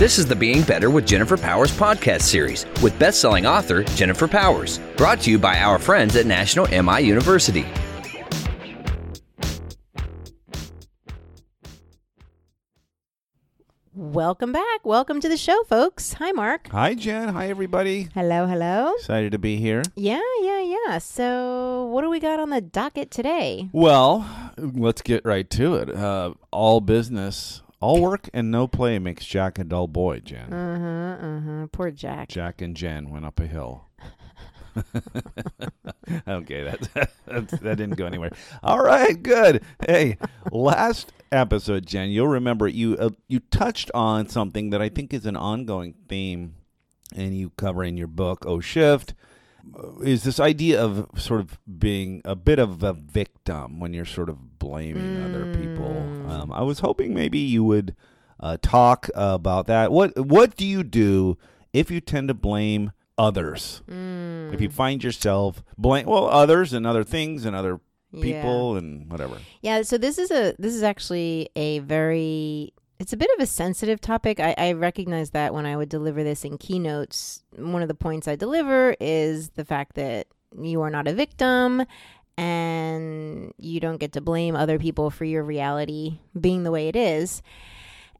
This is the Being Better with Jennifer Powers podcast series with best-selling author Jennifer Powers, brought to you by our friends at National MI University. Welcome back. Welcome to the show, folks. Hi, Mark. Hi, Jen. Hi, everybody. Hello, hello. Excited to be here. Yeah, yeah, yeah. So, what do we got on the docket today? Well, let's get right to it. Uh, all business, all work, and no play makes Jack a dull boy, Jen. Uh huh, uh huh. Poor Jack. Jack and Jen went up a hill. okay, that, that that didn't go anywhere. All right, good. Hey, last episode, Jen, you'll remember you uh, you touched on something that I think is an ongoing theme, and you cover in your book, "Oh Shift." uh, Is this idea of sort of being a bit of a victim when you're sort of blaming other people? Um, I was hoping maybe you would uh, talk about that. What what do you do if you tend to blame others? If you find yourself blame well others and other things and other people and whatever. Yeah, so this is a this is actually a very it's a bit of a sensitive topic. I, I recognize that when I would deliver this in keynotes, one of the points I deliver is the fact that you are not a victim and you don't get to blame other people for your reality being the way it is.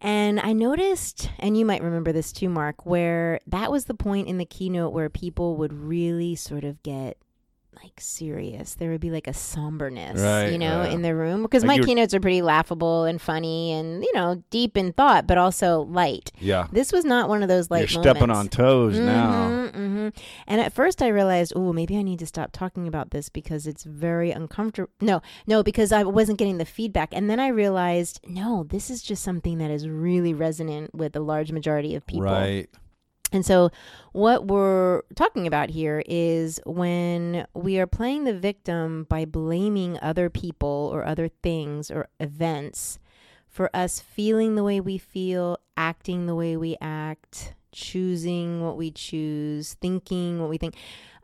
And I noticed, and you might remember this too, Mark, where that was the point in the keynote where people would really sort of get like serious. There would be like a somberness, Right, you know, right. in the room because Like my keynotes are pretty laughable and funny and, you know, deep in thought, but also light. Yeah. This was not one of those light You're stepping on moments. toes now. Mhm, mhm. And at first I realized, oh, maybe I need to stop talking about this because it's very uncomfortable. No, no, because I wasn't getting the feedback. And then I realized, no, this is just something that is really resonant with a large majority of people. Right. And so, what we're talking about here is when we are playing the victim by blaming other people or other things or events for us feeling the way we feel, acting the way we act, choosing what we choose, thinking what we think.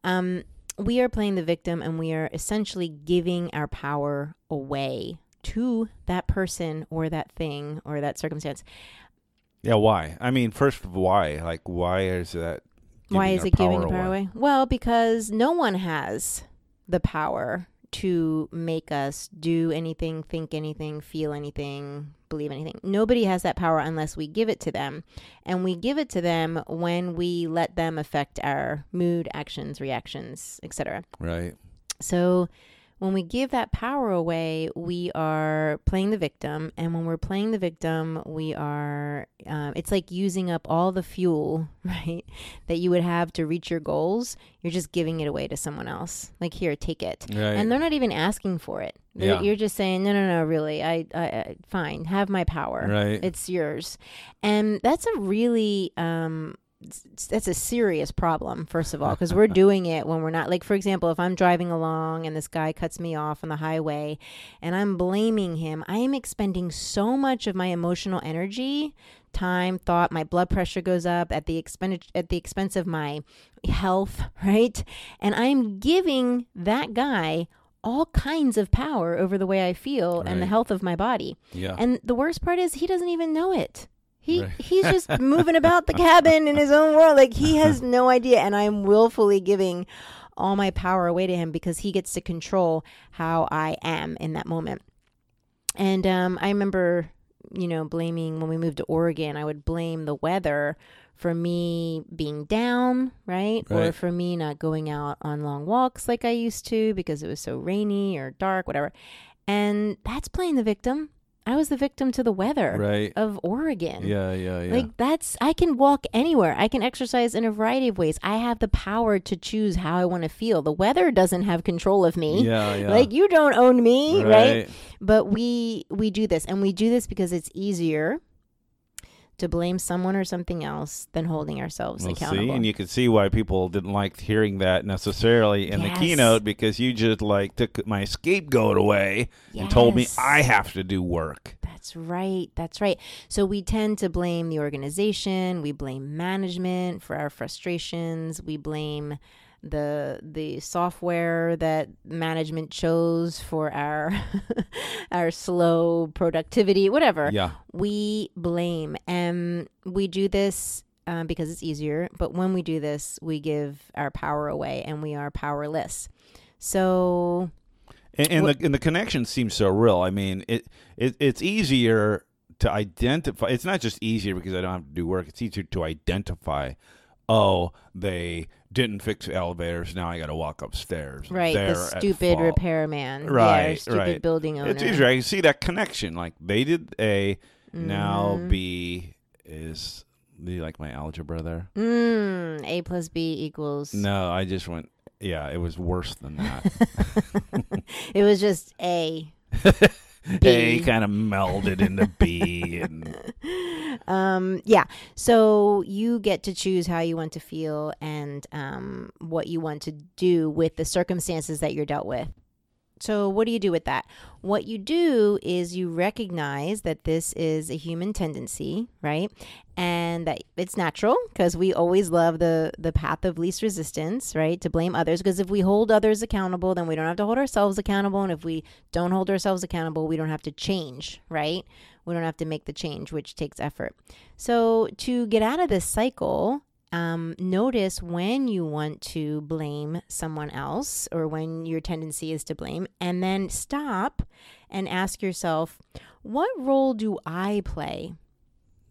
Um, we are playing the victim and we are essentially giving our power away to that person or that thing or that circumstance. Yeah, why? I mean, first why? Like why is that Why is it giving the power away? Well, because no one has the power to make us do anything, think anything, feel anything, believe anything. Nobody has that power unless we give it to them. And we give it to them when we let them affect our mood, actions, reactions, etc. Right. So when we give that power away, we are playing the victim. And when we're playing the victim, we are, um, it's like using up all the fuel, right, that you would have to reach your goals. You're just giving it away to someone else. Like, here, take it. Right. And they're not even asking for it. Yeah. You're just saying, no, no, no, really, I, I, I fine, have my power. Right. It's yours. And that's a really, um, that's a serious problem first of all because we're doing it when we're not like for example if i'm driving along and this guy cuts me off on the highway and i'm blaming him i am expending so much of my emotional energy time thought my blood pressure goes up at the expense at the expense of my health right and i'm giving that guy all kinds of power over the way i feel and the health of my body Yeah. and the worst part is he doesn't even know it. He Right. he's just moving about the cabin in his own world. Like he has no idea. And I'm willfully giving all my power away to him because he gets to control how I am in that moment. And um, I remember, you know, blaming when we moved to Oregon, I would blame the weather for me being down, right? Or for me not going out on long walks like I used to because it was so rainy or dark, whatever. And that's playing the victim. I was the victim to the weather Right. of Oregon. Yeah, yeah, yeah. Like that's I can walk anywhere. I can exercise in a variety of ways. I have the power to choose how I want to feel. The weather doesn't have control of me. yeah, yeah. Like you don't own me, right? Right. But we we do this and we do this because it's easier to blame someone or something else than holding ourselves Well, accountable. see, and you can see why people didn't like hearing that necessarily in Yes. the keynote because you just like took my scapegoat away and told me I have to do work. That's right. That's right. So we tend to blame the organization, we blame management for our frustrations, we blame the the software that management chose for our our slow productivity, whatever. Yeah. We blame, and we do this uh, because it's easier. But when we do this, we give our power away, and we are powerless. So And, and What- the and the connection seems so real. I mean, it, it it's easier to identify. It's not just easier because I don't have to do work. It's easier to identify. Oh, they didn't fix elevators. Now I got to walk upstairs. right, They're the stupid repairman, yeah, Right, stupid right. building owner. It's easier. I can see that connection. Like they did A, now Mhm. B is. Do you like my algebra there? Mm, a plus B equals. No, I just went. Yeah, it was worse than that. It was just A. A B. kind of melded into B, and um, yeah. So you get to choose how you want to feel and um, what you want to do with the circumstances that you're dealt with. So, what do you do with that? What you do is you recognize that this is a human tendency, right? And that it's natural because we always love the the path of least resistance, right? To blame others because if we hold others accountable, then we don't have to hold ourselves accountable, and if we don't hold ourselves accountable, we don't have to change, right? We don't have to make the change, which takes effort. So, to get out of this cycle, um, notice when you want to blame someone else or when your tendency is to blame, and then stop and ask yourself, what role do I play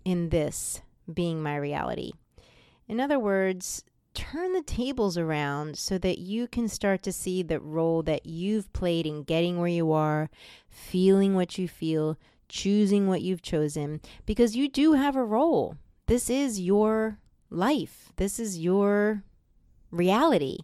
in this being my reality? In other words, turn the tables around so that you can start to see the role that you've played in getting where you are, feeling what you feel, choosing what you've chosen, because you do have a role. This is your life. This is your reality.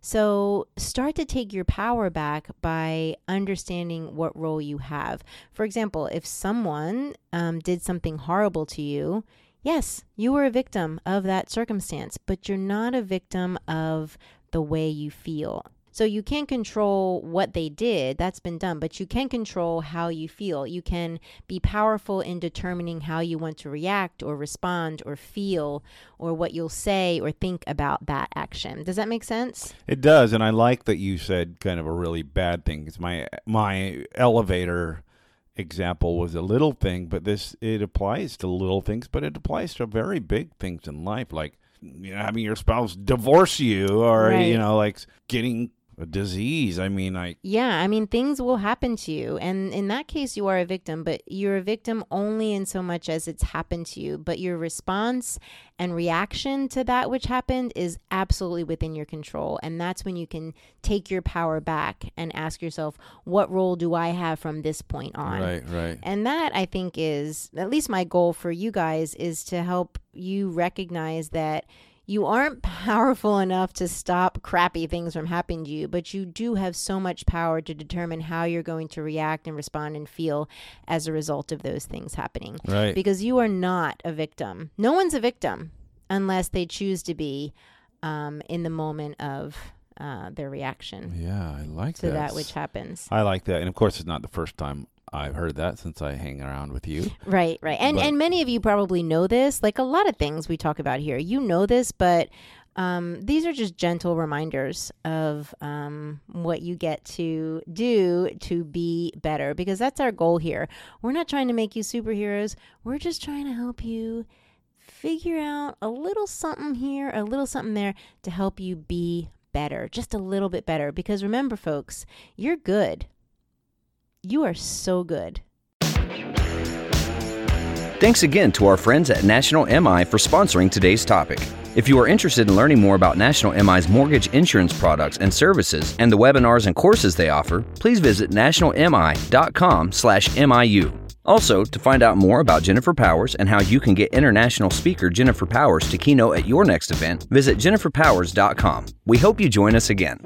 So start to take your power back by understanding what role you have. For example, if someone um, did something horrible to you, yes, you were a victim of that circumstance, but you're not a victim of the way you feel. So you can't control what they did, that's been done, but you can control how you feel. You can be powerful in determining how you want to react or respond or feel or what you'll say or think about that action. Does that make sense? it does. And I like that you said kind of a really bad thing. Because my my elevator example was a little thing, but this it applies to little things, but it applies to very big things in life, like you know, having your spouse divorce you, or Right. you know, like getting a disease. I mean, I Yeah, I mean, things will happen to you. And in that case, you are a victim, but you're a victim only in so much as it's happened to you. But your response and reaction to that which happened is absolutely within your control. And that's when you can take your power back and ask yourself, what role do I have from this point on? right, right. And that I think is at least my goal for you guys is to help you recognize that you aren't powerful enough to stop crappy things from happening to you, but you do have so much power to determine how you're going to react and respond and feel as a result of those things happening. Right. Because you are not a victim. No one's a victim unless they choose to be um, in the moment of uh, their reaction yeah, I like that to that. that which happens. I like that, and of course, it's not the first time I've heard that since I hang around with you. Right, right. And But- and many of you probably know this. Like a lot of things we talk about here. You know this, but um, these are just gentle reminders of um, what you get to do to be better because that's our goal here. We're not trying to make you superheroes. We're just trying to help you figure out a little something here, a little something there to help you be better, just a little bit better. Because remember, folks, you're good. You are so good. Thanks again to our friends at National MI for sponsoring today's topic. If you are interested in learning more about National MI's mortgage insurance products and services and the webinars and courses they offer, please visit nationalmi.com/miu. Also, to find out more about Jennifer Powers and how you can get international speaker Jennifer Powers to keynote at your next event, visit jenniferpowers.com. We hope you join us again.